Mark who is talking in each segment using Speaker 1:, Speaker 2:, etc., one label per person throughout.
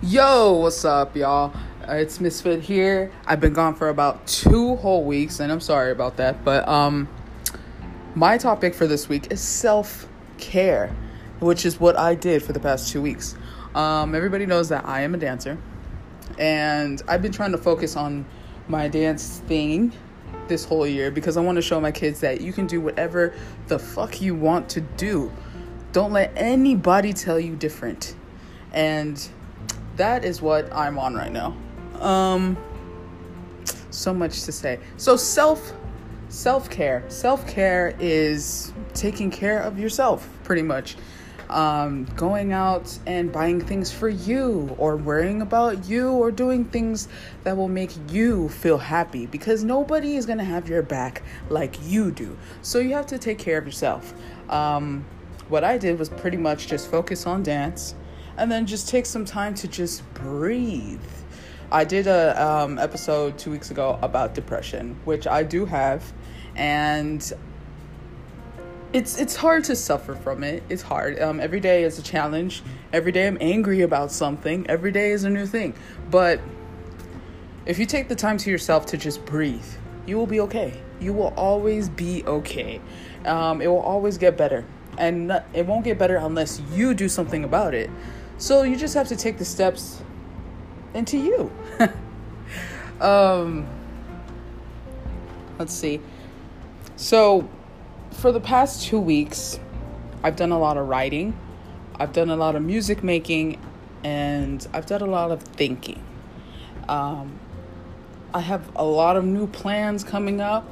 Speaker 1: Yo, what's up, y'all? Uh, it's Misfit here. I've been gone for about two whole weeks, and I'm sorry about that. But um, my topic for this week is self care, which is what I did for the past two weeks. Um, everybody knows that I am a dancer, and I've been trying to focus on my dance thing this whole year because I want to show my kids that you can do whatever the fuck you want to do. Don't let anybody tell you different. And that is what I'm on right now. Um so much to say. So self self-care. Self-care is taking care of yourself pretty much. Um, going out and buying things for you or worrying about you or doing things that will make you feel happy because nobody is going to have your back like you do. So you have to take care of yourself. Um, what I did was pretty much just focus on dance and then just take some time to just breathe. I did a um, episode two weeks ago about depression, which I do have, and it's it's hard to suffer from it. It's hard. Um, every day is a challenge. Every day I'm angry about something. Every day is a new thing. But if you take the time to yourself to just breathe, you will be okay. You will always be okay. Um, it will always get better, and it won't get better unless you do something about it. So you just have to take the steps into you. um, let's see. So for the past two weeks, I've done a lot of writing, I've done a lot of music making, and I've done a lot of thinking. Um, I have a lot of new plans coming up,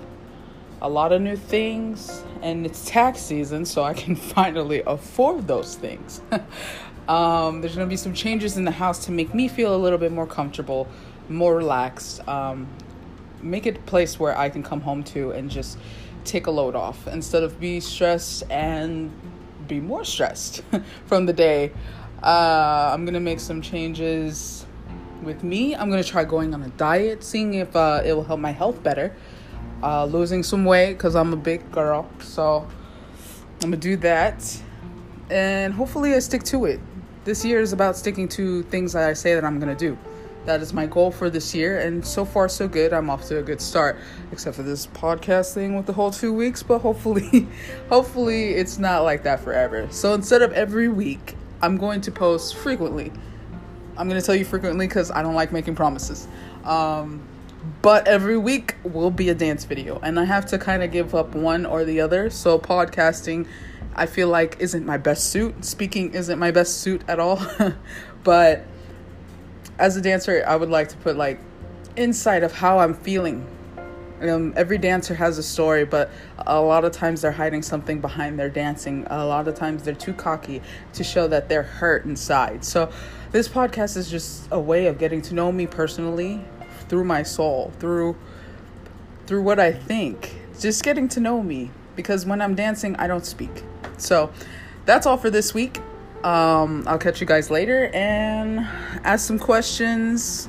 Speaker 1: a lot of new things, and it's tax season, so I can finally afford those things. um, there's gonna be some changes in the house to make me feel a little bit more comfortable, more relaxed, um, make it a place where I can come home to and just take a load off instead of be stressed and be more stressed from the day. Uh, I'm gonna make some changes with me. I'm gonna try going on a diet, seeing if uh, it will help my health better. Uh, losing some weight because I'm a big girl, so I'm gonna do that, and hopefully I stick to it. This year is about sticking to things that I say that I'm gonna do. That is my goal for this year, and so far so good. I'm off to a good start, except for this podcast thing with the whole two weeks. But hopefully, hopefully it's not like that forever. So instead of every week, I'm going to post frequently. I'm to tell you frequently because I don't like making promises. Um, but every week will be a dance video, and I have to kind of give up one or the other. So podcasting, I feel like isn't my best suit. Speaking isn't my best suit at all, but as a dancer, I would like to put like insight of how I'm feeling. Um, every dancer has a story, but a lot of times they're hiding something behind their dancing. A lot of times they're too cocky to show that they're hurt inside. So, this podcast is just a way of getting to know me personally through my soul, through through what I think. Just getting to know me because when I'm dancing, I don't speak. So, that's all for this week. Um, I'll catch you guys later and ask some questions.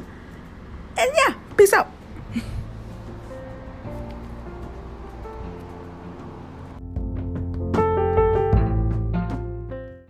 Speaker 1: And yeah, peace out.